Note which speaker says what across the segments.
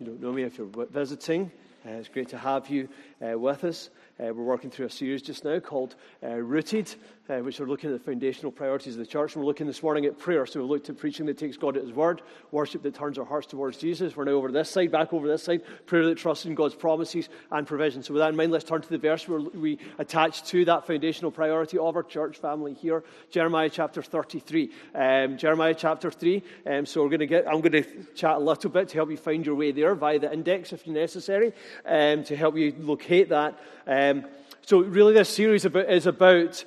Speaker 1: you don't know me, if you're visiting, uh, it's great to have you uh, with us. Uh, we're working through a series just now called uh, Rooted, uh, which are looking at the foundational priorities of the church. And we're looking this morning at prayer. So we've looked at preaching that takes God at His word, worship that turns our hearts towards Jesus. We're now over this side, back over this side, prayer that trusts in God's promises and provision. So with that in mind, let's turn to the verse where we attach to that foundational priority of our church family here, Jeremiah chapter 33. Um, Jeremiah chapter 3. Um, so we're going to get, I'm going to chat a little bit to help you find your way there via the index if necessary, um, to help you locate that. Um, so, really, this series about, is about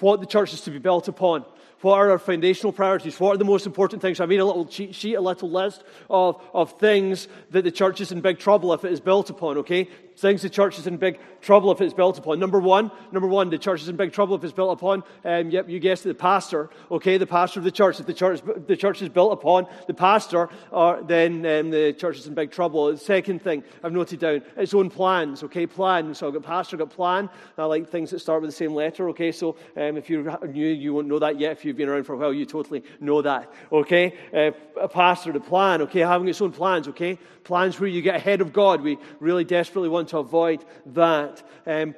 Speaker 1: what the church is to be built upon. What are our foundational priorities? What are the most important things? I made a little cheat sheet, a little list of, of things that the church is in big trouble if it is built upon, okay? Things the church is in big trouble if it's built upon. Number one, number one, the church is in big trouble if it's built upon. Um, yep, you guessed it, the pastor. Okay, the pastor of the church. If the church the church is built upon the pastor, uh, then um, the church is in big trouble. The second thing I've noted down its own plans. Okay, plan. So I've got pastor, I've got plan. I like things that start with the same letter. Okay, so um, if you're new, you won't know that yet. If you've been around for a while, you totally know that. Okay, uh, a pastor, the plan. Okay, having its own plans. Okay, plans where you get ahead of God. We really desperately want to avoid that. Um,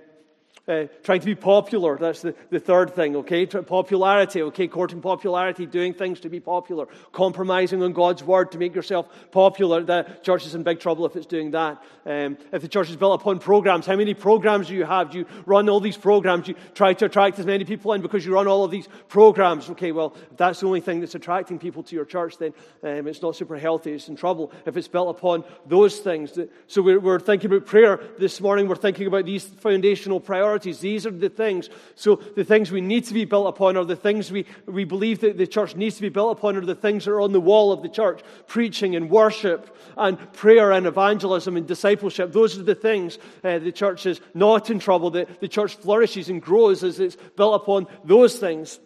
Speaker 1: uh, trying to be popular, that's the, the third thing, okay? Popularity, okay? Courting popularity, doing things to be popular, compromising on God's word to make yourself popular. The church is in big trouble if it's doing that. Um, if the church is built upon programs, how many programs do you have? Do you run all these programs? You try to attract as many people in because you run all of these programs? Okay, well, if that's the only thing that's attracting people to your church, then um, it's not super healthy. It's in trouble if it's built upon those things. So we're, we're thinking about prayer this morning. We're thinking about these foundational priorities priorities. These are the things. So the things we need to be built upon are the things we, we believe that the church needs to be built upon are the things that are on the wall of the church. Preaching and worship and prayer and evangelism and discipleship. Those are the things uh, the church is not in trouble. The, the church flourishes and grows as it's built upon those things.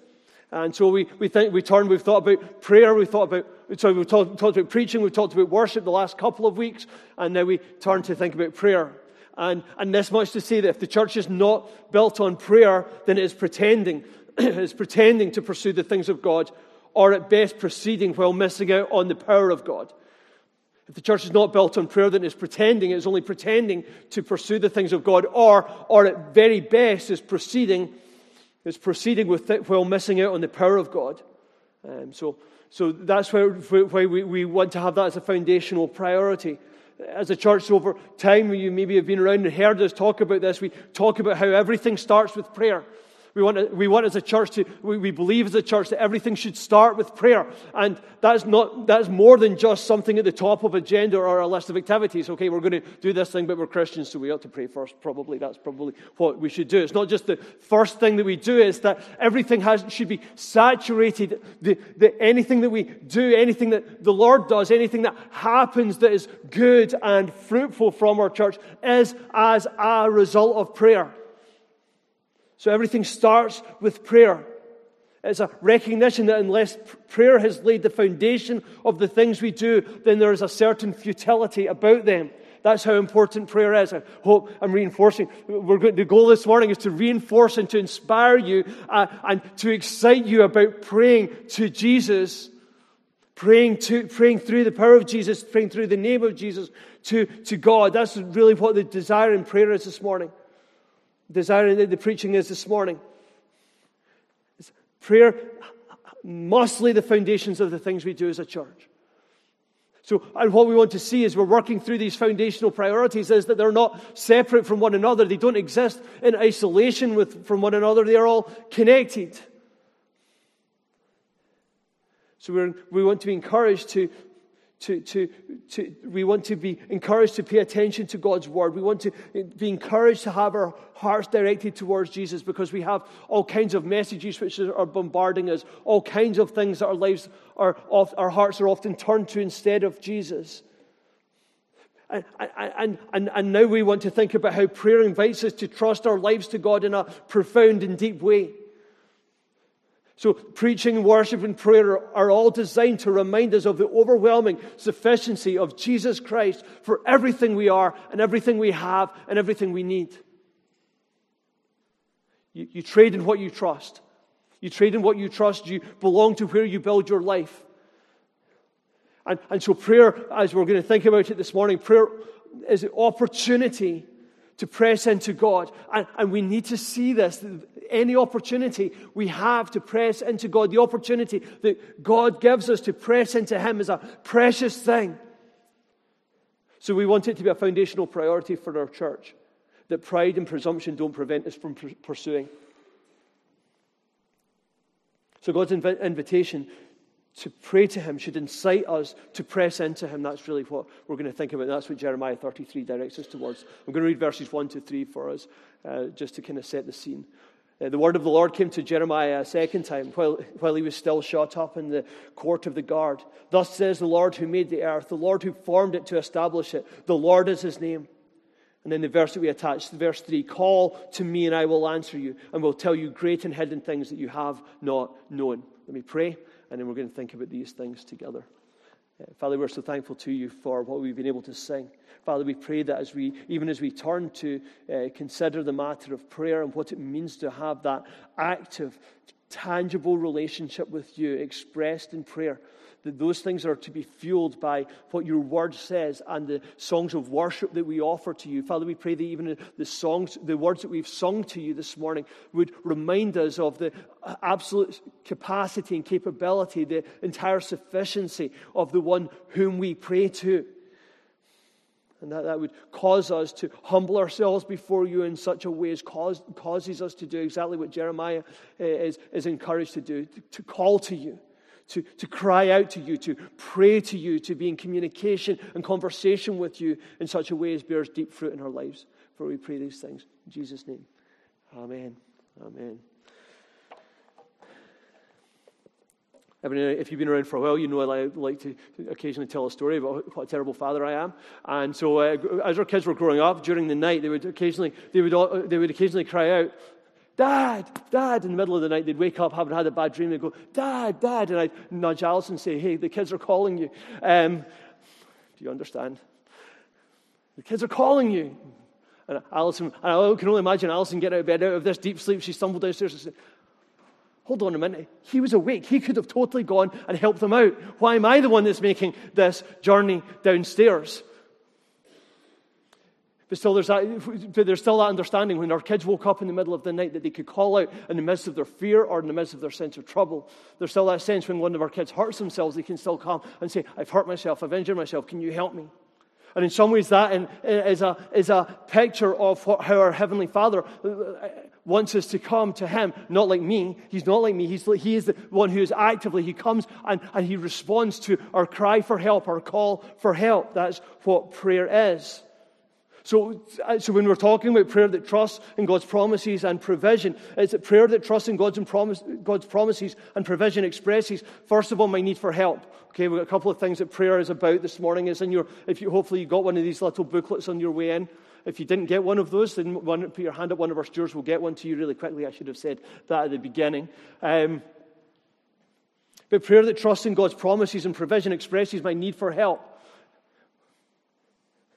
Speaker 1: And so we, we think we turn, we've thought about prayer, we've thought about, so we've talked, talked about preaching, we've talked about worship the last couple of weeks, and now we turn to think about prayer. And, and this much to say that if the church is not built on prayer, then it is pretending. it is pretending to pursue the things of God, or at best proceeding while missing out on the power of God. If the church is not built on prayer, then it's pretending, it's only pretending to pursue the things of God, or, or at very best is proceeding, is proceeding with it while missing out on the power of God. Um, so, so that's why, why we, we want to have that as a foundational priority as a church over time, you maybe have been around and heard us talk about this. We talk about how everything starts with prayer. We want, to, we want as a church to, we, we believe as a church that everything should start with prayer. And that's not, that's more than just something at the top of agenda or a list of activities. Okay, we're going to do this thing, but we're Christians, so we ought to pray first. Probably that's probably what we should do. It's not just the first thing that we do, it's that everything has, should be saturated. The, the, anything that we do, anything that the Lord does, anything that happens that is good and fruitful from our church is as a result of prayer. So everything starts with prayer. It's a recognition that unless prayer has laid the foundation of the things we do, then there is a certain futility about them. That's how important prayer is. I hope I'm reinforcing. We're going, the goal this morning is to reinforce and to inspire you uh, and to excite you about praying to Jesus, praying, to, praying through the power of Jesus, praying through the name of Jesus to, to God. That's really what the desire in prayer is this morning desiring that the preaching is this morning. Prayer must lay the foundations of the things we do as a church. So, and what we want to see as we're working through these foundational priorities is that they're not separate from one another. They don't exist in isolation with, from one another. They are all connected. So we we want to be encouraged to to, to, to, we want to be encouraged to pay attention to God's word. We want to be encouraged to have our hearts directed towards Jesus because we have all kinds of messages which are bombarding us, all kinds of things that our lives are, our hearts are often turned to instead of Jesus. And, and, and, and now we want to think about how prayer invites us to trust our lives to God in a profound and deep way. So, preaching, worship, and prayer are all designed to remind us of the overwhelming sufficiency of Jesus Christ for everything we are, and everything we have, and everything we need. You, you trade in what you trust. You trade in what you trust. You belong to where you build your life. And, and so, prayer, as we're going to think about it this morning, prayer is an opportunity to press into God. And, and we need to see this. Any opportunity we have to press into God, the opportunity that God gives us to press into Him is a precious thing. So we want it to be a foundational priority for our church that pride and presumption don't prevent us from pursuing. So God's inv- invitation to pray to Him should incite us to press into Him. That's really what we're going to think about. That's what Jeremiah 33 directs us towards. I'm going to read verses 1 to 3 for us, uh, just to kind of set the scene. Uh, the word of the Lord came to Jeremiah a second time while, while he was still shut up in the court of the guard. Thus says the Lord who made the earth, the Lord who formed it to establish it. The Lord is his name. And then the verse that we attached, verse 3 Call to me and I will answer you and will tell you great and hidden things that you have not known. Let me pray and then we're going to think about these things together. Uh, Father, we're so thankful to you for what we've been able to sing. Father, we pray that as we, even as we turn to uh, consider the matter of prayer and what it means to have that active, tangible relationship with you expressed in prayer, that those things are to be fueled by what your word says and the songs of worship that we offer to you. Father, we pray that even the songs, the words that we've sung to you this morning would remind us of the absolute capacity and capability, the entire sufficiency of the one whom we pray to. And that, that would cause us to humble ourselves before you in such a way as cause, causes us to do exactly what Jeremiah uh, is, is encouraged to do to, to call to you to, to cry out to you, to pray to you, to be in communication and conversation with you in such a way as bears deep fruit in our lives. For we pray these things in Jesus' name. Amen. Amen. If you've been around for a while, you know I like to occasionally tell a story about what a terrible father I am. And so, uh, as our kids were growing up, during the night, they would occasionally they would they would occasionally cry out, Dad, Dad. In the middle of the night, they'd wake up having had a bad dream. They'd go, Dad, Dad. And I'd nudge Alison and say, Hey, the kids are calling you. Um, do you understand? The kids are calling you. And Alison, and I can only imagine Alison getting out of bed out of this deep sleep. She stumbled downstairs and said, Hold on a minute. He was awake. He could have totally gone and helped them out. Why am I the one that's making this journey downstairs? But still, there's, that, there's still that understanding when our kids woke up in the middle of the night that they could call out in the midst of their fear or in the midst of their sense of trouble. There's still that sense when one of our kids hurts themselves, they can still come and say, I've hurt myself, I've injured myself, can you help me? And in some ways, that is a, is a picture of what, how our Heavenly Father wants us to come to Him. Not like me. He's not like me. He's, he is the one who is actively, He comes and, and He responds to our cry for help, our call for help. That's what prayer is. So, uh, so when we're talking about prayer that trusts in God's promises and provision, it's a prayer that trusts in God's, and promise, God's promises and provision expresses, first of all, my need for help. Okay, we've got a couple of things that prayer is about this morning. Is in your, if you hopefully you got one of these little booklets on your way in. If you didn't get one of those, then one, put your hand up. One of our stewards will get one to you really quickly. I should have said that at the beginning. Um, but prayer that trusts in God's promises and provision expresses my need for help.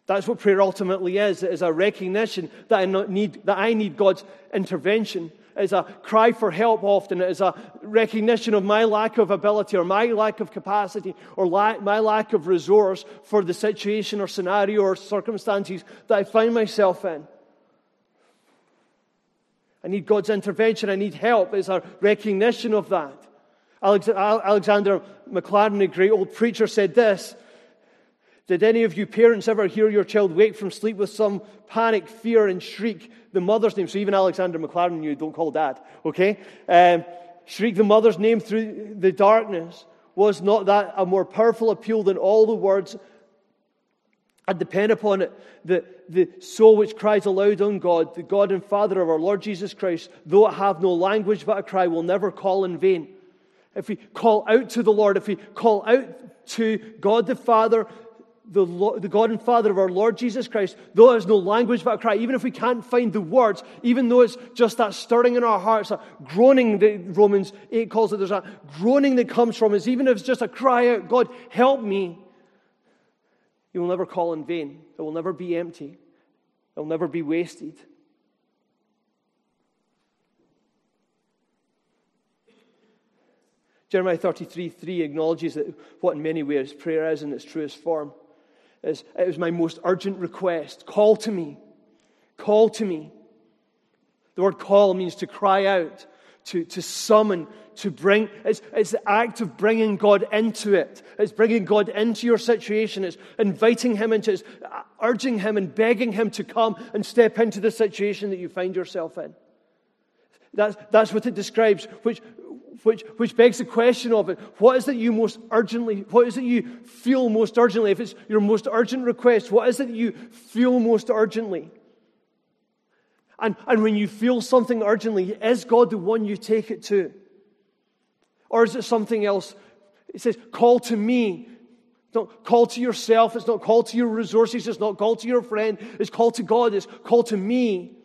Speaker 1: That's what prayer ultimately is. It is a recognition that I need, that I need God's intervention. Is a cry for help often. It is a recognition of my lack of ability or my lack of capacity or my lack of resource for the situation or scenario or circumstances that I find myself in. I need God's intervention. I need help. It's a recognition of that. Alexander Maclaren, a great old preacher, said this did any of you parents ever hear your child wake from sleep with some panic, fear, and shriek the mother's name? So even Alexander Maclaren knew, don't call dad, okay? Um, shriek the mother's name through the darkness. Was not that a more powerful appeal than all the words? I depend upon it that the soul which cries aloud on God, the God and Father of our Lord Jesus Christ, though it have no language but a cry, will never call in vain. If we call out to the Lord, if we call out to God the Father, the, Lord, the God and Father of our Lord Jesus Christ, though there's no language but a cry, even if we can't find the words, even though it's just that stirring in our hearts, a groaning that Romans 8 calls it, there's a groaning that comes from us, even if it's just a cry out, God, help me, you will never call in vain. It will never be empty. It will never be wasted. Jeremiah 33 3 acknowledges that what in many ways prayer is in its truest form is it was my most urgent request. Call to me. Call to me. The word call means to cry out, to, to summon, to bring. It's, it's the act of bringing God into it. It's bringing God into your situation. It's inviting Him into it. It's urging Him and begging Him to come and step into the situation that you find yourself in. That's, that's what it describes, which, which, which begs the question of it what is it you most urgently, what is it you feel most urgently? If it's your most urgent request, what is it you feel most urgently? And, and when you feel something urgently, is God the one you take it to? Or is it something else? It says, call to me. Don't call to yourself. It's not call to your resources. It's not call to your friend. It's call to God. It's call to me.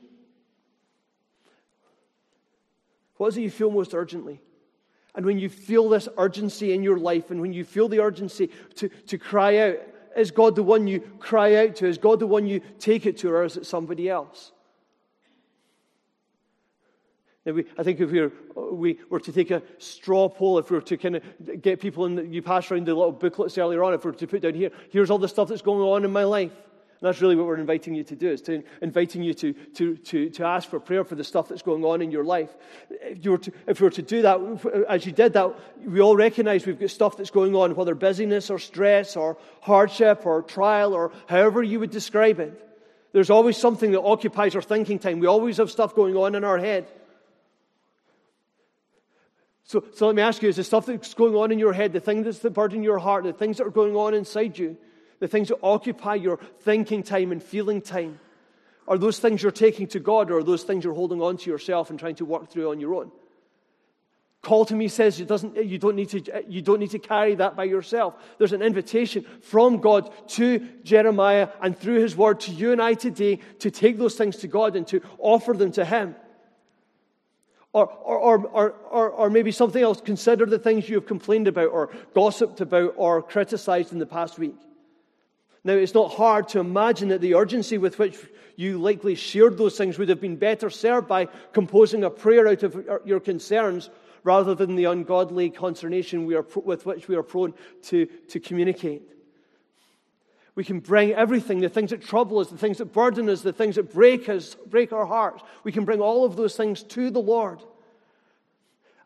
Speaker 1: What is it you feel most urgently? And when you feel this urgency in your life, and when you feel the urgency to, to cry out, is God the one you cry out to? Is God the one you take it to, or is it somebody else? Now we, I think if we were, we were to take a straw poll, if we were to kind of get people in, the, you pass around the little booklets earlier on, if we were to put down here, here's all the stuff that's going on in my life. That's really what we're inviting you to do, is to inviting you to, to, to, to ask for prayer for the stuff that's going on in your life. If you, were to, if we were to do that, as you did that, we all recognize we've got stuff that's going on, whether busyness or stress or hardship or trial or however you would describe it. There's always something that occupies our thinking time. We always have stuff going on in our head. So, so let me ask you is the stuff that's going on in your head, the thing that's the burden in your heart, the things that are going on inside you, the things that occupy your thinking time and feeling time, are those things you're taking to God or are those things you're holding on to yourself and trying to work through on your own? Call to me says you, doesn't, you, don't need to, you don't need to carry that by yourself. There's an invitation from God to Jeremiah and through his word to you and I today to take those things to God and to offer them to him. Or, or, or, or, or maybe something else. Consider the things you have complained about or gossiped about or criticized in the past week. Now, it's not hard to imagine that the urgency with which you likely shared those things would have been better served by composing a prayer out of your concerns rather than the ungodly consternation we are, with which we are prone to, to communicate. We can bring everything, the things that trouble us, the things that burden us, the things that break us, break our hearts. We can bring all of those things to the Lord.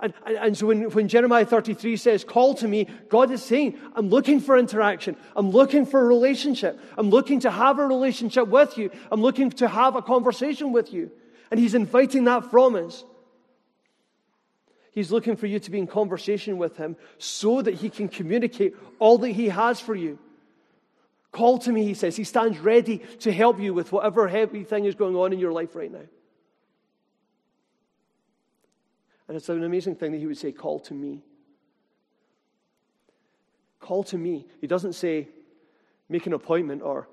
Speaker 1: And, and, and, so when, when Jeremiah 33 says, Call to me, God is saying, I'm looking for interaction. I'm looking for a relationship. I'm looking to have a relationship with you. I'm looking to have a conversation with you. And He's inviting that from us. He's looking for you to be in conversation with Him so that He can communicate all that He has for you. Call to me, he says. He stands ready to help you with whatever heavy thing is going on in your life right now. And it's an amazing thing that he would say, Call to me. Call to me. He doesn't say, Make an appointment or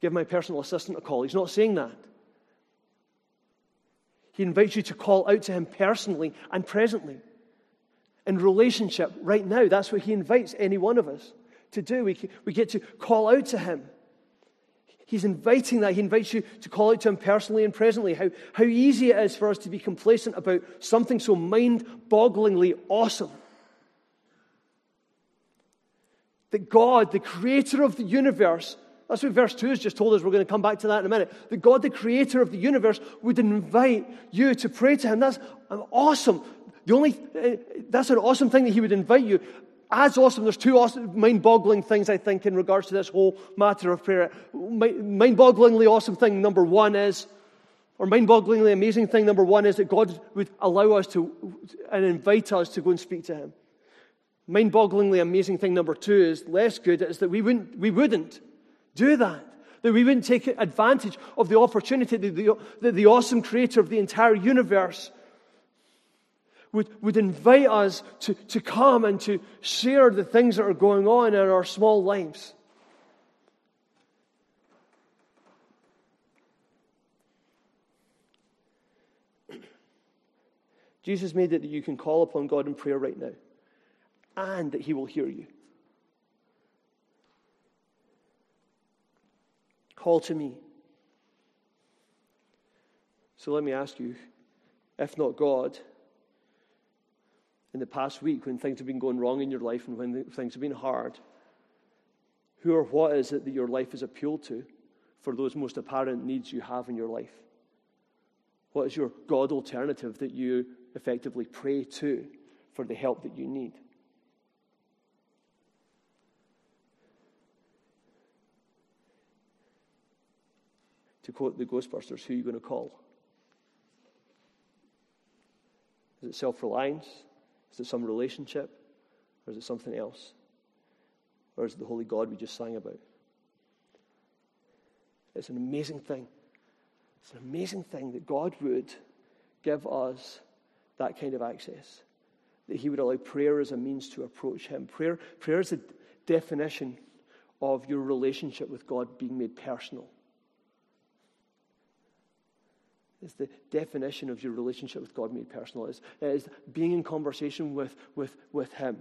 Speaker 1: give my personal assistant a call. He's not saying that. He invites you to call out to him personally and presently. In relationship, right now, that's what he invites any one of us to do. We, we get to call out to Him. He's inviting that. He invites you to call out to Him personally and presently. How, how easy it is for us to be complacent about something so mind bogglingly awesome. That God, the creator of the universe, that's what verse 2 has just told us. We're going to come back to that in a minute. That God, the creator of the universe, would invite you to pray to Him. That's awesome. The only, uh, that's an awesome thing that He would invite you as awesome. There's two awesome, mind boggling things, I think, in regards to this whole matter of prayer. Mind bogglingly awesome thing, number one is, or mind bogglingly amazing thing, number one is that God would allow us to and invite us to go and speak to Him. Mind bogglingly amazing thing, number two, is less good, is that we wouldn't, we wouldn't do that. That we wouldn't take advantage of the opportunity that the, the, the awesome creator of the entire universe would, would invite us to, to come and to share the things that are going on in our small lives. Jesus made it that you can call upon God in prayer right now and that He will hear you. Call to me. So let me ask you if not God, in the past week when things have been going wrong in your life and when things have been hard? Who or what is it that your life is appealed to for those most apparent needs you have in your life? What is your God alternative that you effectively pray to for the help that you need? To quote the Ghostbusters, who are you going to call? Is it self reliance? Is it some relationship? Or is it something else? Or is it the Holy God we just sang about? It's an amazing thing. It's an amazing thing that God would give us that kind of access. That He would allow prayer as a means to approach Him. Prayer, prayer is the definition of your relationship with God being made personal. It's the definition of your relationship with God made personal. It's, it's being in conversation with, with, with Him.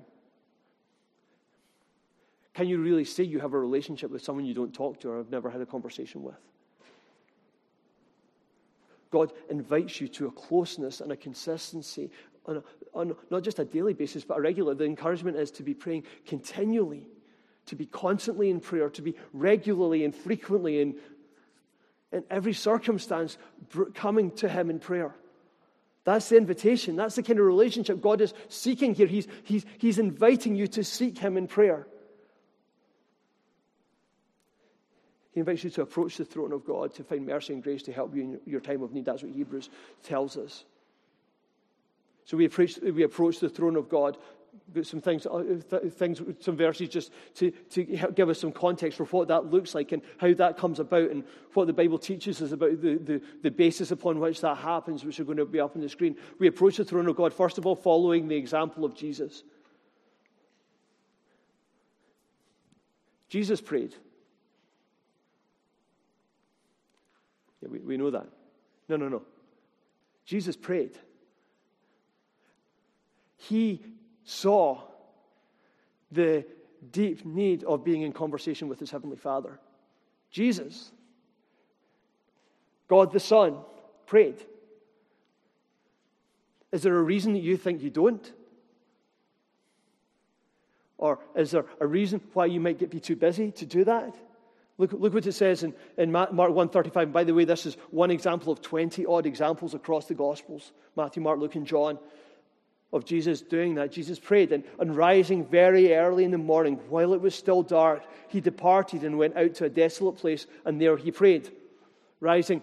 Speaker 1: Can you really say you have a relationship with someone you don't talk to or have never had a conversation with? God invites you to a closeness and a consistency on, a, on not just a daily basis, but a regular. The encouragement is to be praying continually, to be constantly in prayer, to be regularly and frequently in in every circumstance, coming to Him in prayer. That's the invitation. That's the kind of relationship God is seeking here. He's, he's, he's inviting you to seek Him in prayer. He invites you to approach the throne of God to find mercy and grace to help you in your time of need. That's what Hebrews tells us. So we approach, we approach the throne of God some things, uh, things, some verses just to, to give us some context for what that looks like and how that comes about and what the Bible teaches us about the, the, the basis upon which that happens, which are going to be up on the screen. We approach the throne of God, first of all, following the example of Jesus. Jesus prayed. Yeah, we, we know that. No, no, no. Jesus prayed. He saw the deep need of being in conversation with his heavenly Father. Jesus, God the Son, prayed. Is there a reason that you think you don't? Or is there a reason why you might get, be too busy to do that? Look, look what it says in, in Mark 135. By the way, this is one example of 20 odd examples across the Gospels Matthew, Mark, Luke, and John of Jesus doing that. Jesus prayed, and, and rising very early in the morning, while it was still dark, he departed and went out to a desolate place, and there he prayed. Rising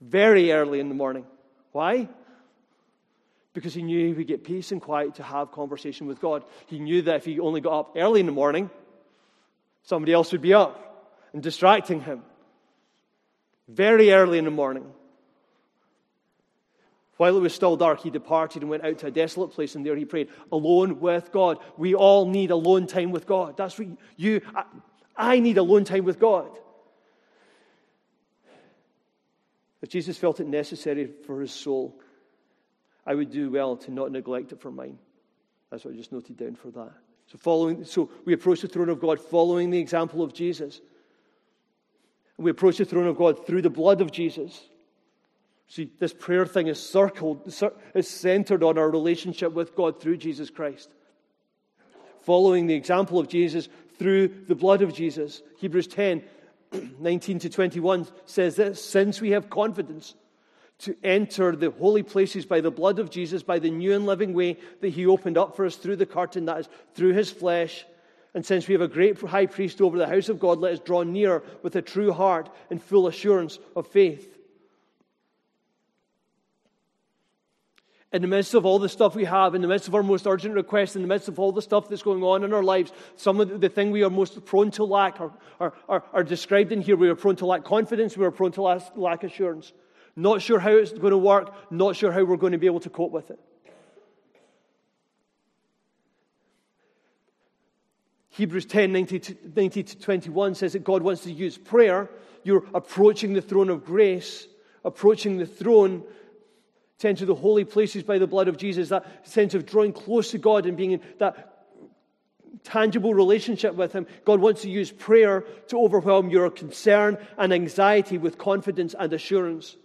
Speaker 1: very early in the morning. Why? Because he knew he would get peace and quiet to have conversation with God. He knew that if he only got up early in the morning, somebody else would be up and distracting him. Very early in the morning. While it was still dark, he departed and went out to a desolate place, and there he prayed, alone with God. We all need alone time with God. That's what you, I, I need alone time with God. If Jesus felt it necessary for his soul, I would do well to not neglect it for mine. That's what I just noted down for that. So, following, so we approach the throne of God following the example of Jesus. And we approach the throne of God through the blood of Jesus. See, this prayer thing is circled, is centered on our relationship with God through Jesus Christ. Following the example of Jesus through the blood of Jesus. Hebrews 10 19 to 21 says this Since we have confidence to enter the holy places by the blood of Jesus, by the new and living way that He opened up for us through the curtain, that is, through His flesh. And since we have a great high priest over the house of God, let us draw near with a true heart and full assurance of faith in the midst of all the stuff we have, in the midst of our most urgent requests, in the midst of all the stuff that's going on in our lives, some of the thing we are most prone to lack are, are, are, are described in here. We are prone to lack confidence, we are prone to lack, lack assurance. Not sure how it's going to work, not sure how we're going to be able to cope with it. Hebrews 10 90 to, 90 to 21 says that God wants to use prayer. You're approaching the throne of grace, approaching the throne to enter the holy places by the blood of Jesus, that sense of drawing close to God and being in that tangible relationship with Him. God wants to use prayer to overwhelm your concern and anxiety with confidence and assurance.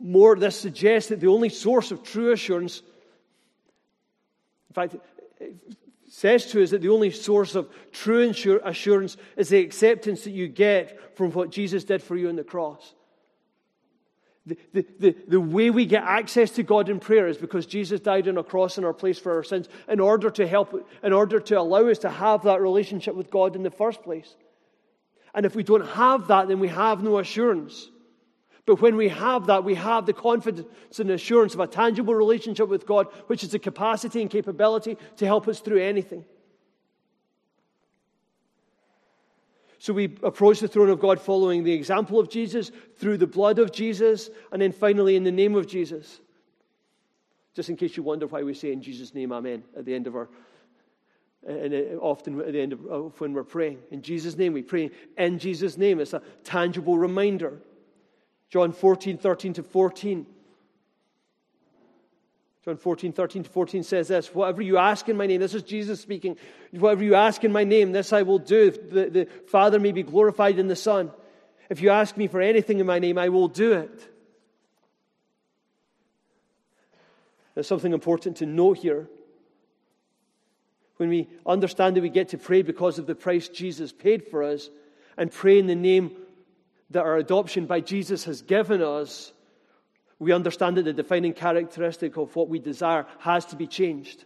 Speaker 1: more, this suggests that the only source of true assurance, in fact, says to us that the only source of true assurance is the acceptance that you get from what Jesus did for you on the cross. The, the, the, way we get access to God in prayer is because Jesus died on a cross in our place for our sins in order to help, in order to allow us to have that relationship with God in the first place. And if we don't have that, then we have no assurance. But when we have that, we have the confidence and assurance of a tangible relationship with God, which is the capacity and capability to help us through anything. So we approach the throne of God following the example of Jesus, through the blood of Jesus, and then finally in the name of Jesus. Just in case you wonder why we say in Jesus' name, Amen, at the end of our, and uh, often at the end of when we're praying. In Jesus' name, we pray in Jesus' name. It's a tangible reminder. John 14, 13 to 14. John 14, 13 to 14 says this Whatever you ask in my name, this is Jesus speaking. Whatever you ask in my name, this I will do. The, the Father may be glorified in the Son. If you ask me for anything in my name, I will do it. There's something important to note here. When we understand that we get to pray because of the price Jesus paid for us and pray in the name that our adoption by Jesus has given us, we understand that the defining characteristic of what we desire has to be changed.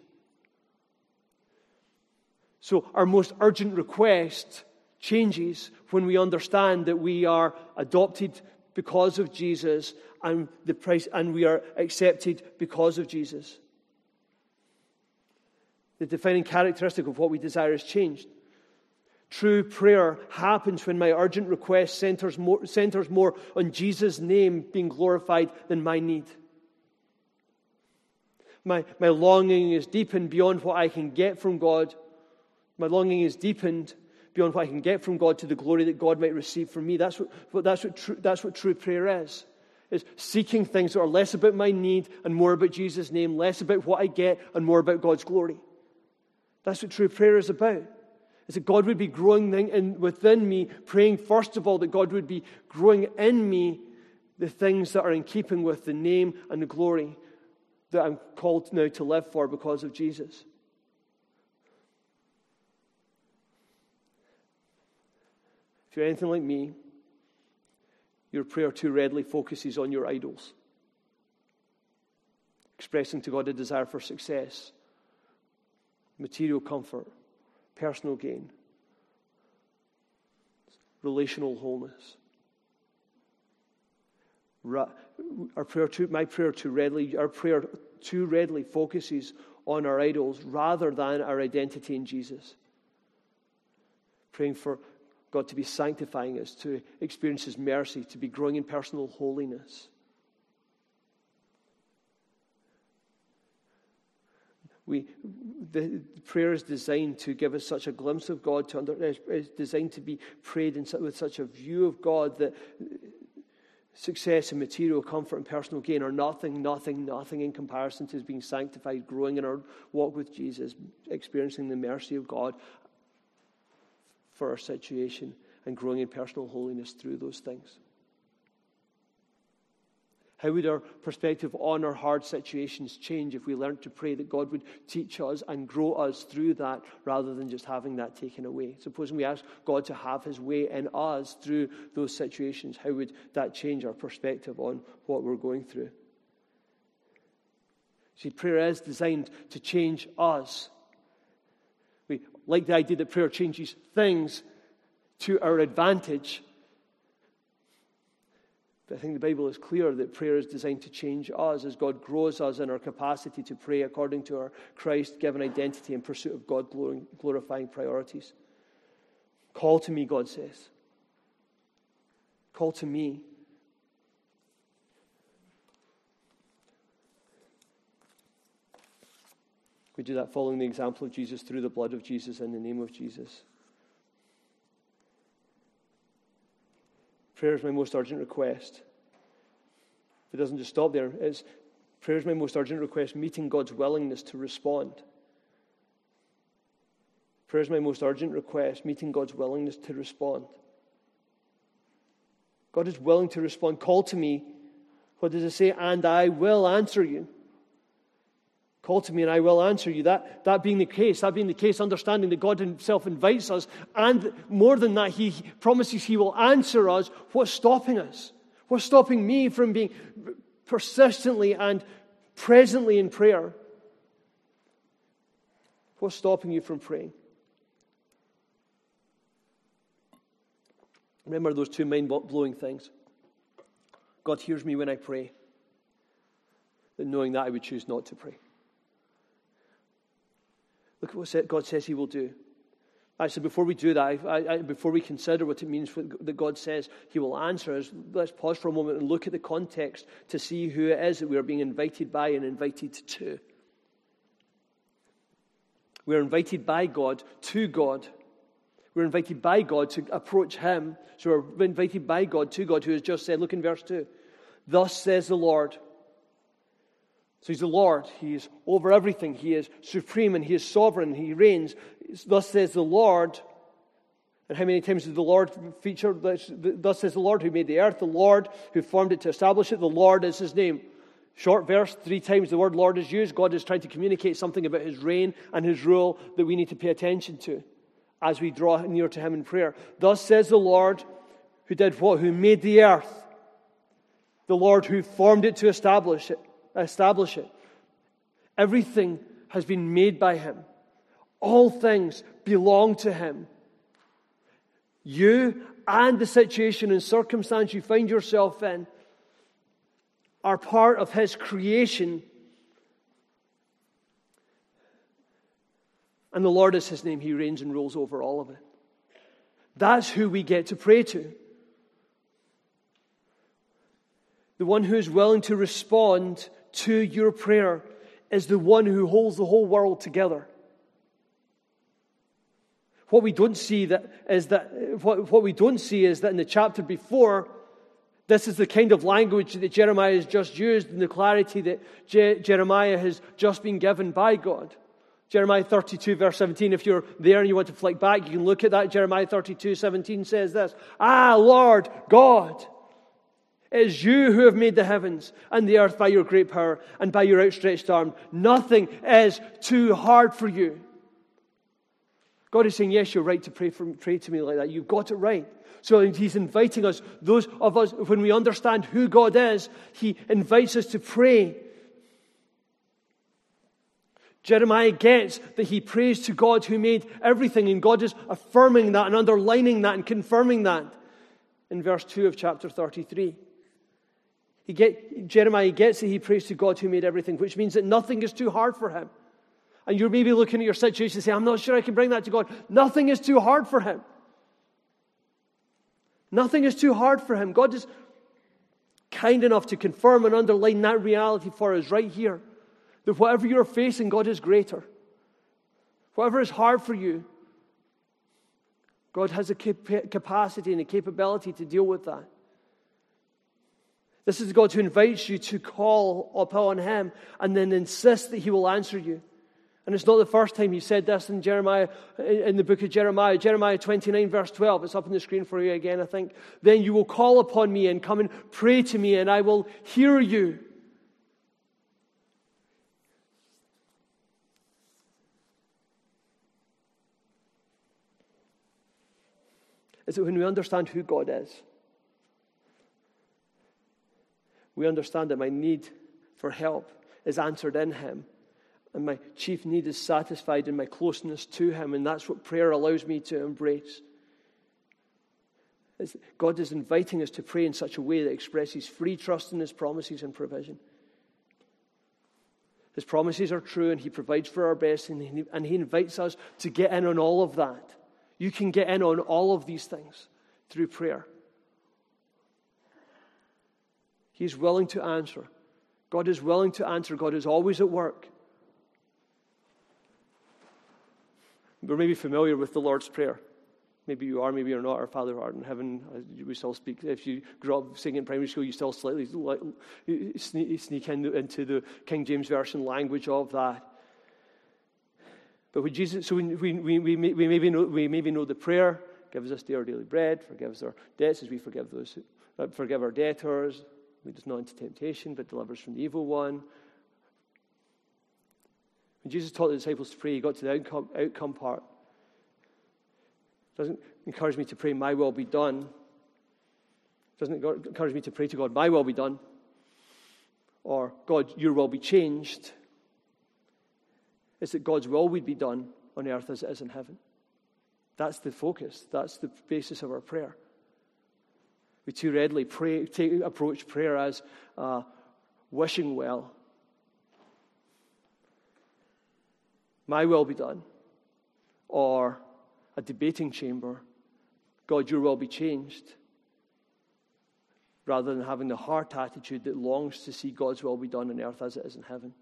Speaker 1: So, our most urgent request changes when we understand that we are adopted because of Jesus and, the price, and we are accepted because of Jesus. The defining characteristic of what we desire has changed. True prayer happens when my urgent request centers more, centers more on Jesus' name being glorified than my need. My, my longing is deepened beyond what I can get from God. My longing is deepened beyond what I can get from God to the glory that God might receive from me. That's what, that's what, true, that's what true prayer is. Is seeking things that are less about my need and more about Jesus' name, less about what I get and more about God's glory. That's what true prayer is about is that God would be growing in, within me, praying first of all that God would be growing in me the things that are in keeping with the name and the glory that I'm called now to live for because of Jesus. If you're anything like me, your prayer too readily focuses on your idols, expressing to God a desire for success, material comfort, personal gain, relational wholeness. Our prayer too, my prayer too readily, our prayer too readily focuses on our idols rather than our identity in Jesus. Praying for God to be sanctifying us, to experience His mercy, to be growing in personal holiness. We, the prayer is designed to give us such a glimpse of God, to under, is designed to be prayed in, with such a view of God that success and material comfort and personal gain are nothing, nothing, nothing in comparison to being sanctified, growing in our walk with Jesus, experiencing the mercy of God for our situation, and growing in personal holiness through those things. How would our perspective on our hard situations change if we learned to pray that God would teach us and grow us through that rather than just having that taken away? Supposing we ask God to have his way in us through those situations, how would that change our perspective on what we're going through? See, prayer is designed to change us. We like the idea that prayer changes things to our advantage but I think the Bible is clear that prayer is designed to change us as God grows us in our capacity to pray according to our Christ given identity in pursuit of God glorifying priorities. Call to me, God says. Call to me. We do that following the example of Jesus through the blood of Jesus in the name of Jesus. Prayer is my most urgent request. It doesn't just stop there. It's, prayer is my most urgent request, meeting God's willingness to respond. Prayer is my most urgent request, meeting God's willingness to respond. God is willing to respond. Call to me What does it say? And I will answer you. Call to me and I will answer you. That, that being the case, that being the case, understanding that God Himself invites us, and more than that, He promises He will answer us. What's stopping us? What's stopping me from being persistently and presently in prayer? What's stopping you from praying? Remember those two mind blowing things. God hears me when I pray. But knowing that, I would choose not to pray. Look at what God says He will do. Said, before we do that, I, I, before we consider what it means for, that God says He will answer us, let's pause for a moment and look at the context to see who it is that we are being invited by and invited to. We're invited by God to God. We're invited by God to approach Him. So we're invited by God to God, who has just said, look in verse 2. Thus says the Lord. So he's the Lord. He is over everything. He is supreme and he is sovereign. He reigns. Thus says the Lord. And how many times did the Lord feature? Thus says the Lord who made the earth, the Lord who formed it to establish it. The Lord is his name. Short verse, three times the word Lord is used. God is trying to communicate something about his reign and his rule that we need to pay attention to as we draw near to him in prayer. Thus says the Lord who did what? Who made the earth. The Lord who formed it to establish it. Establish it. Everything has been made by him. All things belong to him. You and the situation and circumstance you find yourself in are part of his creation And the Lord is his name. He reigns and rules over all of it. That's who we get to pray to. The one who is willing to respond to your prayer is the one who holds the whole world together. What we don't see that is that what, what we don't see is that in the chapter before, this is the kind of language that Jeremiah has just used and the clarity that Je- Jeremiah has just been given by God. Jeremiah 32, verse 17. If you're there and you want to flick back, you can look at that. Jeremiah 32, 17 says this Ah, Lord God, it is you who have made the heavens and the earth by your great power and by your outstretched arm. Nothing is too hard for you. God is saying, Yes, you're right to pray, for, pray to me like that. You've got it right. So he's inviting us, those of us, when we understand who God is, he invites us to pray Jeremiah gets that he prays to God who made everything, and God is affirming that and underlining that and confirming that in verse 2 of chapter 33. He get, Jeremiah gets it, he prays to God who made everything, which means that nothing is too hard for him. And you're maybe looking at your situation and saying, I'm not sure I can bring that to God. Nothing is too hard for him. Nothing is too hard for him. God is kind enough to confirm and underline that reality for us right here. That whatever you're facing, God is greater. Whatever is hard for you, God has a capacity and a capability to deal with that. This is God who invites you to call upon Him and then insist that He will answer you. And it's not the first time He said this in Jeremiah, in the book of Jeremiah, Jeremiah 29, verse 12. It's up on the screen for you again, I think. Then you will call upon me and come and pray to me, and I will hear you. is that when we understand who God is, we understand that my need for help is answered in Him, and my chief need is satisfied in my closeness to Him, and that's what prayer allows me to embrace. God is inviting us to pray in such a way that expresses free trust in His promises and provision. His promises are true, and He provides for our best, and He, and he invites us to get in on all of that. You can get in on all of these things through prayer. He's willing to answer. God is willing to answer. God is always at work. We're maybe familiar with the Lord's Prayer. Maybe you are, maybe you're not. Our Father who art in heaven, uh, we still speak. If you grew up singing in primary school, you still slightly sneak into the King James Version language of that. But when Jesus, so we, we, we, we, maybe know, we maybe know the prayer, gives us our daily bread, forgives our debts as we forgive those who, uh, forgive our debtors, Lead us not into temptation, but deliver us from the evil one. When Jesus taught the disciples to pray, he got to the outcome, outcome part. Doesn't encourage me to pray, My will be done. Doesn't encourage me to pray to God, My will be done. Or, God, your will be changed. It's that God's will would be done on earth as it is in heaven. That's the focus. That's the basis of our prayer. We too readily pray, take, approach prayer as uh, wishing well. My will be done. Or a debating chamber. God, your will be changed. Rather than having the heart attitude that longs to see God's will be done on earth as it is in heaven.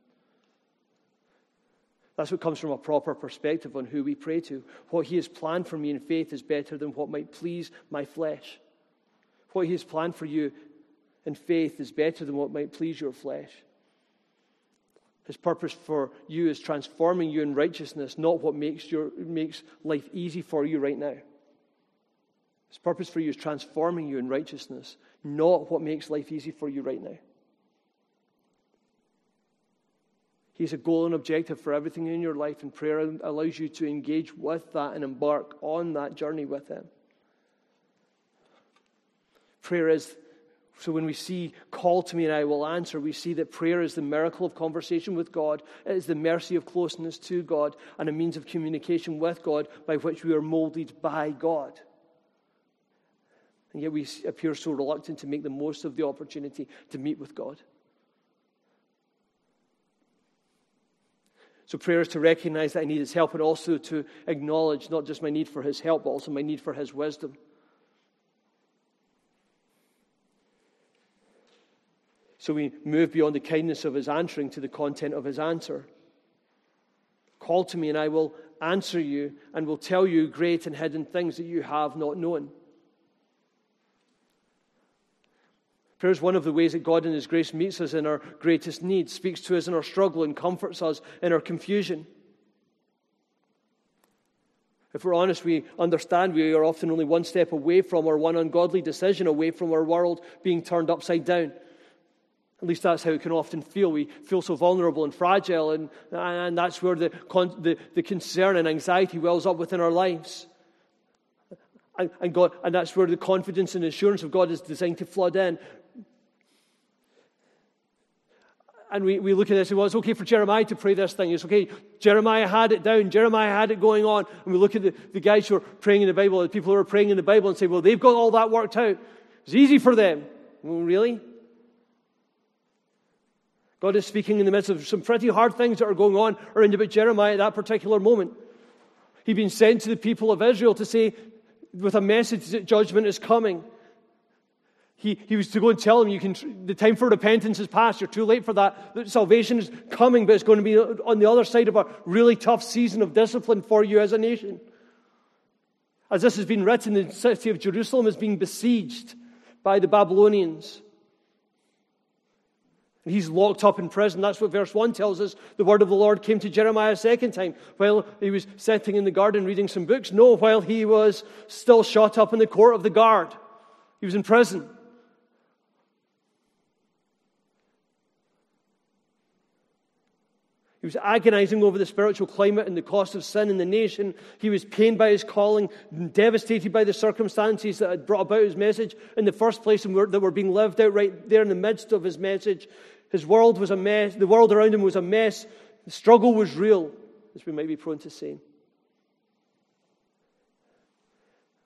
Speaker 1: That's what comes from a proper perspective on who we pray to. What He has planned for me in faith is better than what might please my flesh. What He has planned for you in faith is better than what might please your flesh. His purpose for you is transforming you in righteousness, not what makes, your, makes life easy for you right now. His purpose for you is transforming you in righteousness, not what makes life easy for you right now. He's a goal and objective for everything in your life, and prayer allows you to engage with that and embark on that journey with Him. Prayer is, so when we see, call to me and I will answer, we see that prayer is the miracle of conversation with God. It is the mercy of closeness to God and a means of communication with God by which we are molded by God. And yet we appear so reluctant to make the most of the opportunity to meet with God. So, prayer is to recognize that I need His help and also to acknowledge not just my need for His help, but also my need for His wisdom. So, we move beyond the kindness of His answering to the content of His answer. Call to me, and I will answer you and will tell you great and hidden things that you have not known. Prayer is one of the ways that God in His grace meets us in our greatest need, speaks to us in our struggle, and comforts us in our confusion. If we're honest, we understand we are often only one step away from or one ungodly decision away from our world being turned upside down. At least that's how it can often feel. We feel so vulnerable and fragile, and, and that's where the, the, the concern and anxiety wells up within our lives. And, and, God, and that's where the confidence and assurance of God is designed to flood in and we, we look at this and well, it's okay for Jeremiah to pray this thing. It's okay. Jeremiah had it down. Jeremiah had it going on. And we look at the, the guys who are praying in the Bible, the people who are praying in the Bible, and say, well, they've got all that worked out. It's easy for them. Well, really? God is speaking in the midst of some pretty hard things that are going on around about Jeremiah at that particular moment. He'd been sent to the people of Israel to say, with a message that judgment is coming. He, he was to go and tell them, you can, the time for repentance is past. You're too late for that. Salvation is coming, but it's going to be on the other side of a really tough season of discipline for you as a nation. As this has been written, the city of Jerusalem is being besieged by the Babylonians. And he's locked up in prison. That's what verse 1 tells us. The word of the Lord came to Jeremiah a second time while he was sitting in the garden reading some books. No, while he was still shut up in the court of the guard. He was in prison. He was agonizing over the spiritual climate and the cost of sin in the nation. He was pained by his calling, devastated by the circumstances that had brought about his message in the first place and that were being lived out right there in the midst of his message. His world was a mess. The world around him was a mess. The struggle was real, as we might be prone to saying.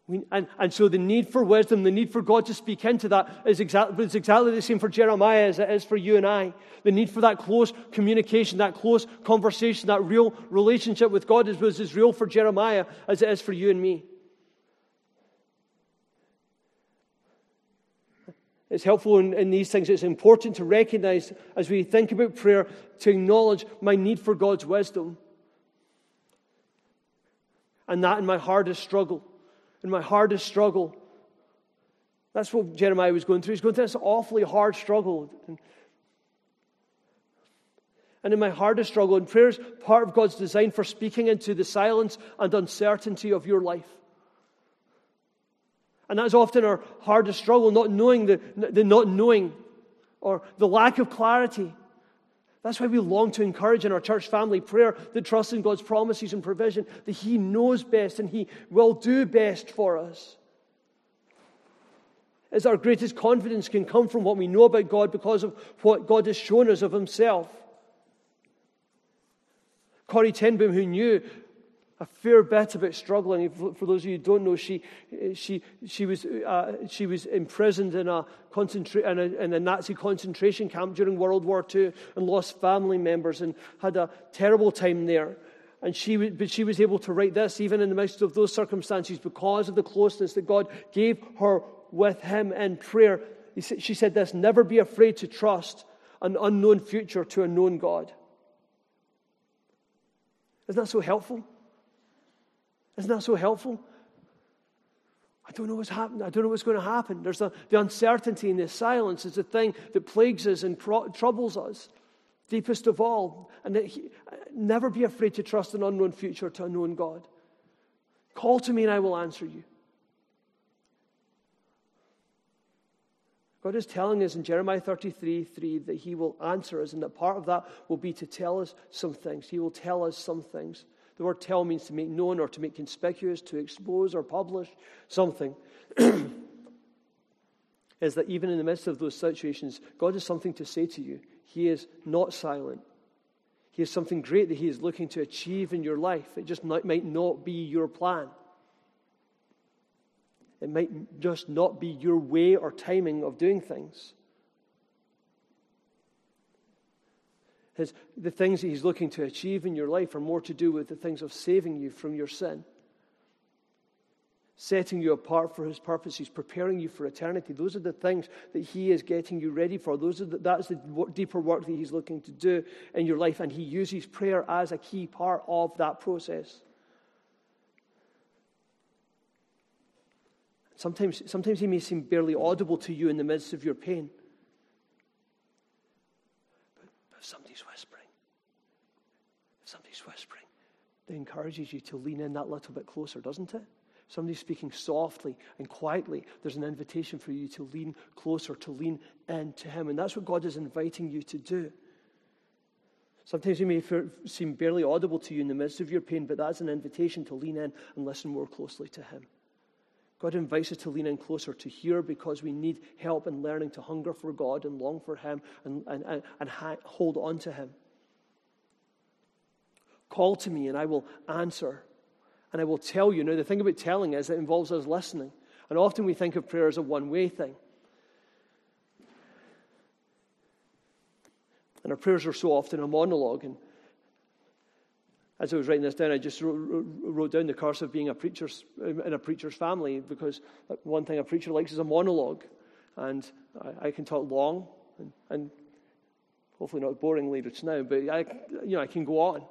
Speaker 1: We, and, and so the need for wisdom, the need for God to speak into that is exactly, it's exactly the same for Jeremiah as it is for you and I. The need for that close communication, that close conversation, that real relationship with God is, was as real for Jeremiah as it is for you and me. It's helpful in, in these things. It's important to recognize as we think about prayer to acknowledge my need for God's wisdom. And that in my hardest struggle in my hardest struggle. That's what Jeremiah was going through. He's going through this awfully hard struggle. And in my hardest struggle, and prayer is part of God's design for speaking into the silence and uncertainty of your life. And that's often our hardest struggle, not knowing the, the not knowing. or the lack of clarity. That's why we long to encourage in our church family prayer the trust in God's promises and provision, that He knows best and He will do best for us. As our greatest confidence can come from what we know about God because of what God has shown us of Himself. Corrie ten Boom, who knew a fair bit about struggling. For those of you who don't know, she, she, she, was, uh, she was imprisoned in a, concentra- in, a, in a Nazi concentration camp during World War II and lost family members and had a terrible time there. And she, but she was able to write this even in the midst of those circumstances because of the closeness that God gave her with Him in prayer. She said this Never be afraid to trust an unknown future to a known God. Isn't that so helpful? Isn't that so helpful? I don't know what's happening. I don't know what's going to happen. There's a, the uncertainty and the silence is the thing that plagues us and pro- troubles us, deepest of all. And he, never be afraid to trust an unknown future to a known God. Call to me and I will answer you. God is telling us in Jeremiah 33 3 that He will answer us, and that part of that will be to tell us some things. He will tell us some things. The word tell means to make known or to make conspicuous, to expose or publish something. is that even in the midst of those situations, God has something to say to you. He is not silent. He has something great that He is looking to achieve in your life. It just might not be your plan. It might just not be your way or timing of doing things. His, the things that He's looking to achieve in your life are more to do with the things of saving you from your sin, setting you apart for His purposes, preparing you for eternity. Those are the things that He is getting you ready for. Those are the, that's the deeper work that He's looking to do in your life, and He uses prayer as a key part of that process. Sometimes, sometimes he may seem barely audible to you in the midst of your pain. But if somebody's whispering, somebody's whispering, that encourages you to lean in that little bit closer, doesn't it? Somebody's speaking softly and quietly. There's an invitation for you to lean closer, to lean into Him. And that's what God is inviting you to do. Sometimes He may seem barely audible to you in the midst of your pain, but that's an invitation to lean in and listen more closely to Him. God invites us to lean in closer to hear because we need help in learning to hunger for God and long for Him and, and, and, and hold on to Him. Call to me and I will answer and I will tell you. Now, the thing about telling is it involves us listening. And often we think of prayer as a one way thing. And our prayers are so often a monologue. And as I was writing this down, I just wrote, down the curse of being a preacher's, in a preacher's family because one thing a preacher likes is a monologue. And I, can talk long and, hopefully not boringly just now, but I, you know, I can go on.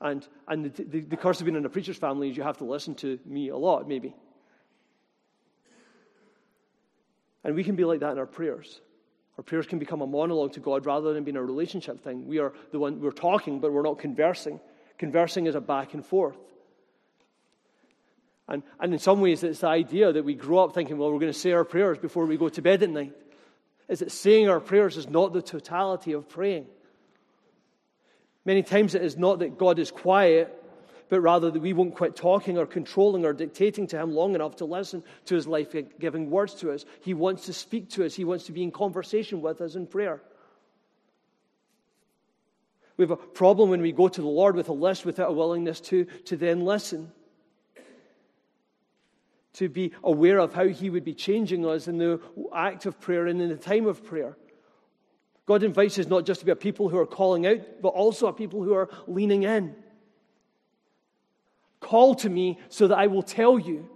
Speaker 1: And, and the, the, the curse of being in a preacher's family is you have to listen to me a lot, maybe. And we can be like that in our prayers. Our prayers can become a monologue to God rather than being a relationship thing. We are the one we're talking, but we're not conversing. Conversing is a back and forth. And, and in some ways, it's the idea that we grow up thinking, well, we're going to say our prayers before we go to bed at night. Is that saying our prayers is not the totality of praying. Many times it is not that God is quiet but rather that we won't quit talking or controlling or dictating to Him long enough to listen to His life giving words to us. He wants to speak to us, He wants to be in conversation with us in prayer. We have a problem when we go to the Lord with a list without a willingness to, to then listen. To be aware of how He would be changing us in the act of prayer and in the time of prayer. God invites us not just to be a people who are calling out, but also a people who are leaning in. Call to me so that I will tell you.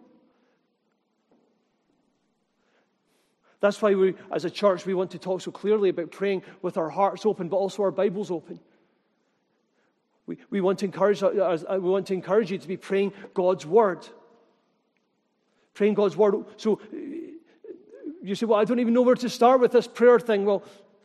Speaker 1: That's why we, as a church, we want to talk so clearly about praying with our hearts open, but also our Bibles open. We, we, want to encourage, uh, uh, we want to encourage you to be praying God's Word. Praying God's Word. So you say, well, I don't even know where to start with this prayer thing. Well,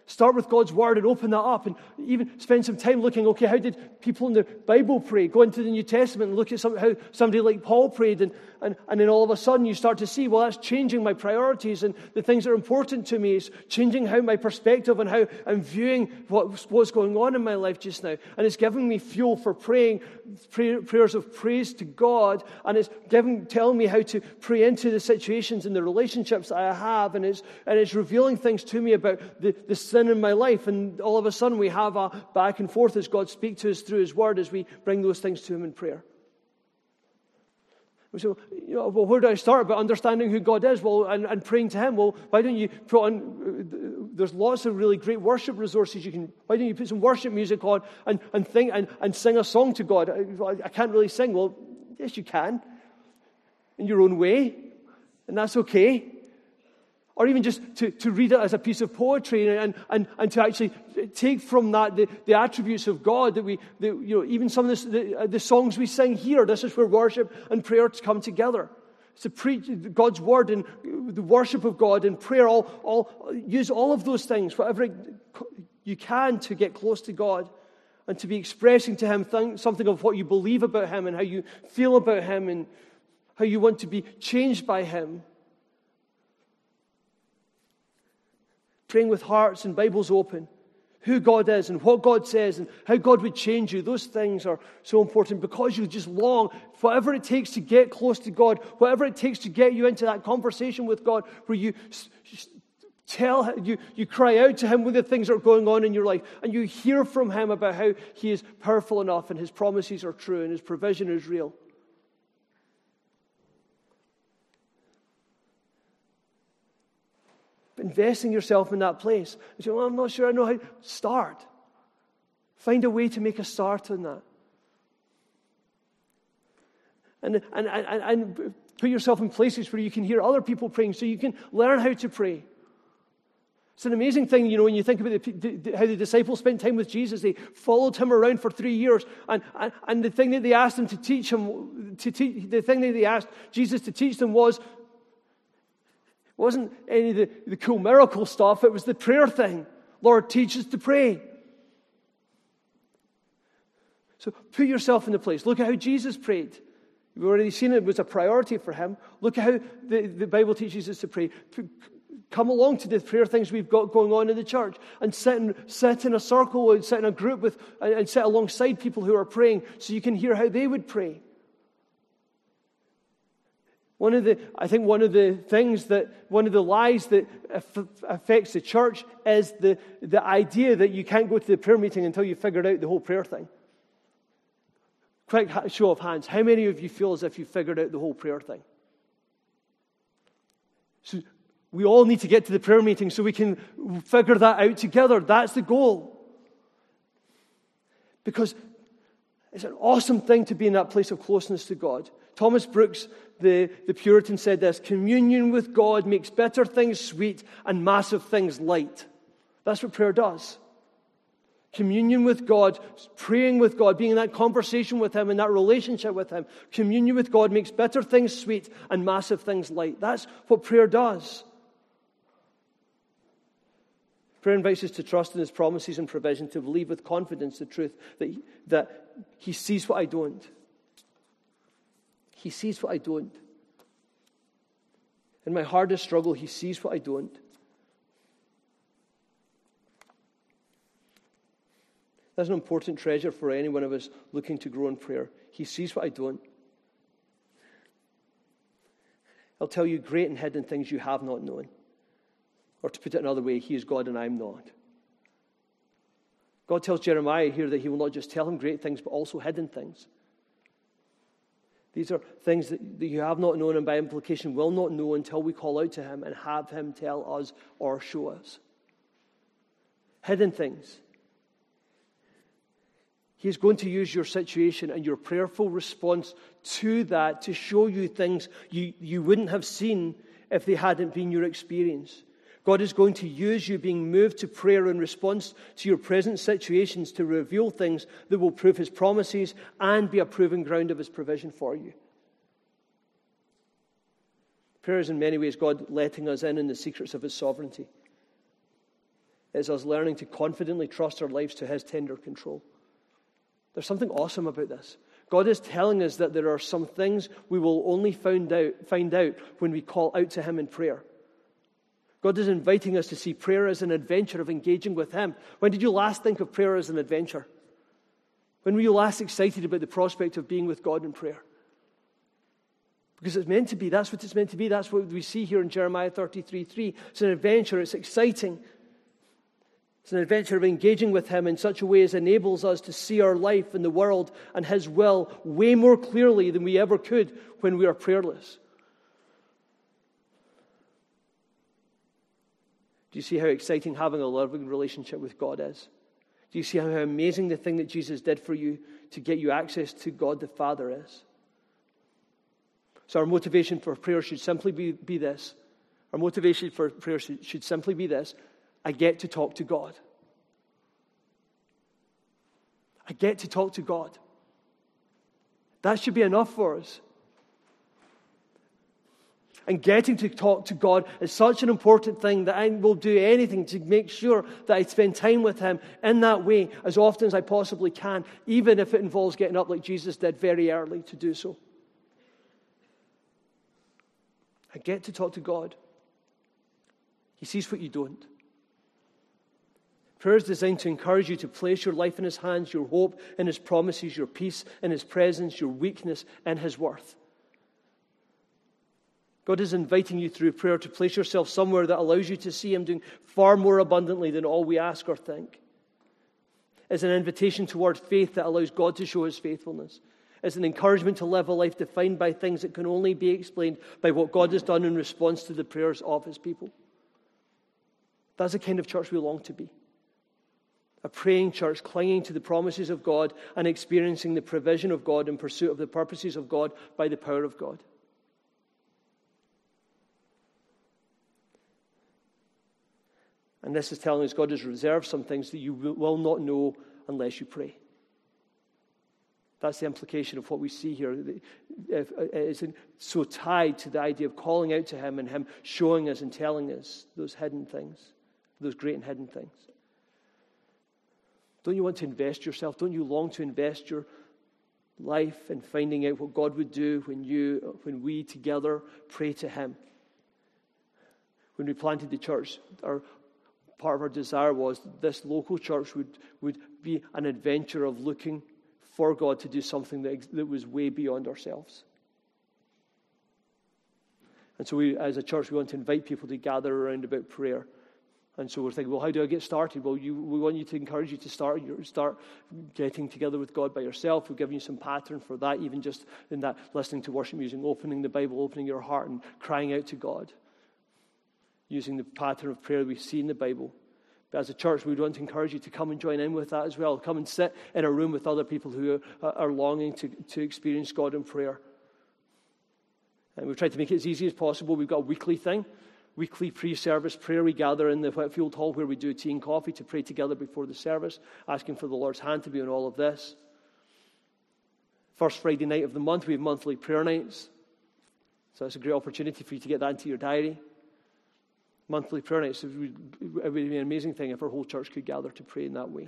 Speaker 1: Start with God's word and open that up and even spend some time looking, okay, how did people in the Bible pray? Go into the New Testament and look at some, how somebody like Paul prayed. And, and, and then all of a sudden you start to see, well, that's changing my priorities and the things that are important to me. It's changing how my perspective and how I'm viewing what, what's going on in my life just now. And it's giving me fuel for praying pray, prayers of praise to God. And it's giving, telling me how to pray into the situations and the relationships I have. And it's, and it's revealing things to me about the, the sin in my life. And all of a sudden, we have a back and forth as God speaks to us through His Word as we bring those things to Him in prayer. So, you know, well, where do I start? By understanding who God is, well, and, and praying to Him. Well, why don't you put on? There's lots of really great worship resources. You can. Why don't you put some worship music on and and think and, and sing a song to God? I, I can't really sing. Well, yes, you can, in your own way, and that's okay or even just to, to read it as a piece of poetry and, and, and to actually take from that the, the attributes of God that we, the, you know, even some of this, the, uh, the songs we sing here, this is where worship and prayer come together. It's to preach God's word and the worship of God and prayer, all, all, use all of those things, whatever you can to get close to God and to be expressing to Him something of what you believe about Him and how you feel about Him and how you want to be changed by Him. Praying with hearts and Bibles open, who God is and what God says and how God would change you. Those things are so important because you just long, whatever it takes to get close to God, whatever it takes to get you into that conversation with God where you tell you, you cry out to him when the things that are going on in your life and you hear from him about how he is powerful enough and his promises are true and his provision is real investing yourself in that place. You say, well, I'm not sure I know how. To start. Find a way to make a start on that. And, and, and, and put yourself in places where you can hear other people praying so you can learn how to pray. It's an amazing thing, you know, when you think about the, how the disciples spent time with Jesus. They followed him around for three years. And, and, and the thing that they asked him to teach him, to teach, the thing that they asked Jesus to teach them was it wasn't any of the, the cool miracle stuff, it was the prayer thing. Lord, teach us to pray. So put yourself in the place. Look at how Jesus prayed. We've already seen it was a priority for him. Look at how the, the Bible teaches us to pray. Come along to the prayer things we've got going on in the church and sit in, sit in a circle and sit in a group with, and sit alongside people who are praying so you can hear how they would pray. One of the, I think one of the things that, one of the lies that affects the church is the, the idea that you can't go to the prayer meeting until you've figured out the whole prayer thing. Quick show of hands. How many of you feel as if you figured out the whole prayer thing? So we all need to get to the prayer meeting so we can figure that out together. That's the goal. Because it's an awesome thing to be in that place of closeness to God. Thomas Brooks, the, the Puritan, said this Communion with God makes bitter things sweet and massive things light. That's what prayer does. Communion with God, praying with God, being in that conversation with Him, in that relationship with Him. Communion with God makes bitter things sweet and massive things light. That's what prayer does. Prayer invites us to trust in His promises and provision, to believe with confidence the truth that He, that he sees what I don't. He sees what I don't. In my hardest struggle, He sees what I don't. That's an important treasure for any one of us looking to grow in prayer. He sees what I don't. He'll tell you great and hidden things you have not known. Or to put it another way, He is God and I'm not. God tells Jeremiah here that He will not just tell him great things, but also hidden things. These are things that, you have not known and by implication will not know until we call out to Him and have Him tell us or show us. Hidden things. He's going to use your situation and your prayerful response to that to show you things you, you wouldn't have seen if they hadn't been your experience. God is going to use you being moved to prayer in response to your present situations to reveal things that will prove His promises and be a proving ground of His provision for you. Prayer is in many ways God letting us in in the secrets of His sovereignty. It's us learning to confidently trust our lives to His tender control. There's something awesome about this. God is telling us that there are some things we will only find out, find out when we call out to Him in prayer. God is inviting us to see prayer as an adventure of engaging with Him. When did you last think of prayer as an adventure? When were you last excited about the prospect of being with God in prayer? Because it's meant to be. That's what it's meant to be. That's what we see here in Jeremiah 33 3. It's an adventure, it's exciting. It's an adventure of engaging with Him in such a way as enables us to see our life and the world and His will way more clearly than we ever could when we are prayerless. Do you see how exciting having a loving relationship with God is? Do you see how amazing the thing that Jesus did for you to get you access to God the Father is? So, our motivation for prayer should simply be, be this. Our motivation for prayer should, should simply be this I get to talk to God. I get to talk to God. That should be enough for us. And getting to talk to God is such an important thing that I will do anything to make sure that I spend time with Him in that way as often as I possibly can, even if it involves getting up like Jesus did very early to do so. I get to talk to God. He sees what you don't. Prayer is designed to encourage you to place your life in His hands, your hope in His promises, your peace in His presence, your weakness in His worth. God is inviting you through prayer to place yourself somewhere that allows you to see Him doing far more abundantly than all we ask or think. It's an invitation toward faith that allows God to show His faithfulness. It's an encouragement to live a life defined by things that can only be explained by what God has done in response to the prayers of His people. That's the kind of church we long to be a praying church clinging to the promises of God and experiencing the provision of God in pursuit of the purposes of God by the power of God. And this is telling us God has reserved some things that you will not know unless you pray. That's the implication of what we see here. Uh, it's so tied to the idea of calling out to Him and Him showing us and telling us those hidden things, those great and hidden things. Don't you want to invest yourself? Don't you long to invest your life in finding out what God would do when you, when we together pray to Him? When we planted the church, our part of our desire was that this local church would, would be an adventure of looking for God to do something that, that was way beyond ourselves. And so, we, as a church, we want to invite people to gather around about prayer. And so we're thinking, well, how do I get started? Well, you, we want you to encourage you to start, start getting together with God by yourself. We've given you some pattern for that, even just in that listening to worship music, opening the Bible, opening your heart, and crying out to God, using the pattern of prayer we see in the Bible. But as a church, we want to encourage you to come and join in with that as well. Come and sit in a room with other people who are, are longing to, to experience God in prayer. And we've tried to make it as easy as possible. We've got a weekly thing weekly pre service prayer. We gather in the Whitfield Hall where we do tea and coffee to pray together before the service, asking for the Lord's hand to be on all of this. First Friday night of the month, we have monthly prayer nights. So it's a great opportunity for you to get that into your diary. Monthly prayer nights. It would, be an amazing thing if our whole church could gather to pray in that way.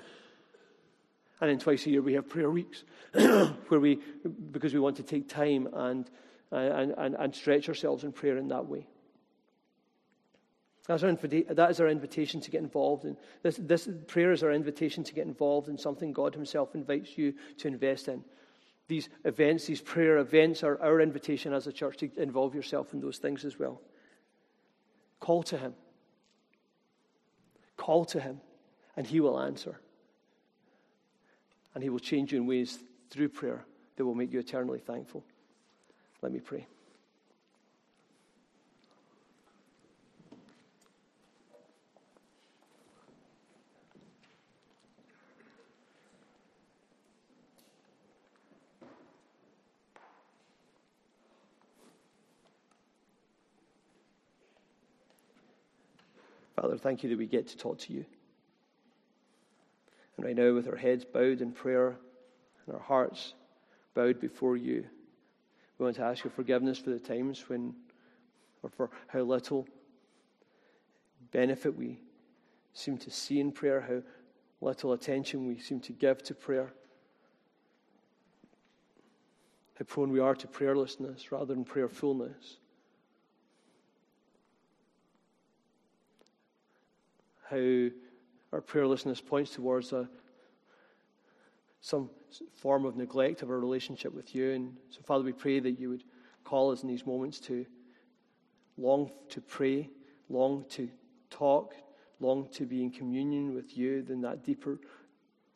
Speaker 1: And then twice a year we have prayer weeks, where we, because we want to take time and, uh, and, and, and stretch ourselves in prayer in that way. That's our that is our invitation to get involved in. This, this prayer is our invitation to get involved in something God Himself invites you to invest in. These events, these prayer events, are our invitation as a church to involve yourself in those things as well. Call to Him. Call to Him, and He will answer. And He will change you in ways through prayer that will make you eternally thankful. Let me pray. Father, thank you that we get to talk to you. And right now, with our heads bowed in prayer and our hearts bowed before you, we want to ask your forgiveness for the times when, or for how little benefit we seem to see in prayer, how little attention we seem to give to prayer, how prone we are to prayerlessness rather than prayerfulness. How our prayerlessness points towards a, some form of neglect of our relationship with you. And so, Father, we pray that you would call us in these moments to long to pray, long to talk, long to be in communion with you, then that deeper,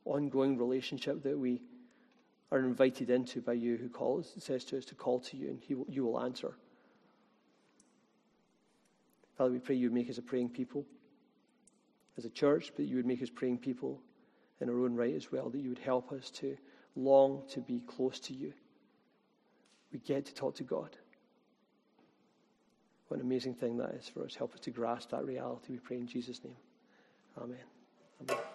Speaker 1: ongoing relationship that we are invited into by you who calls, says to us to call to you, and he you will answer. Father, we pray you make us a praying people as a church, but you would make us praying people in our own right as well, that you would help us to long to be close to you. We get to talk to God. What an amazing thing that is for us. Help us to grasp that reality. We pray in Jesus' name. Amen. Amen.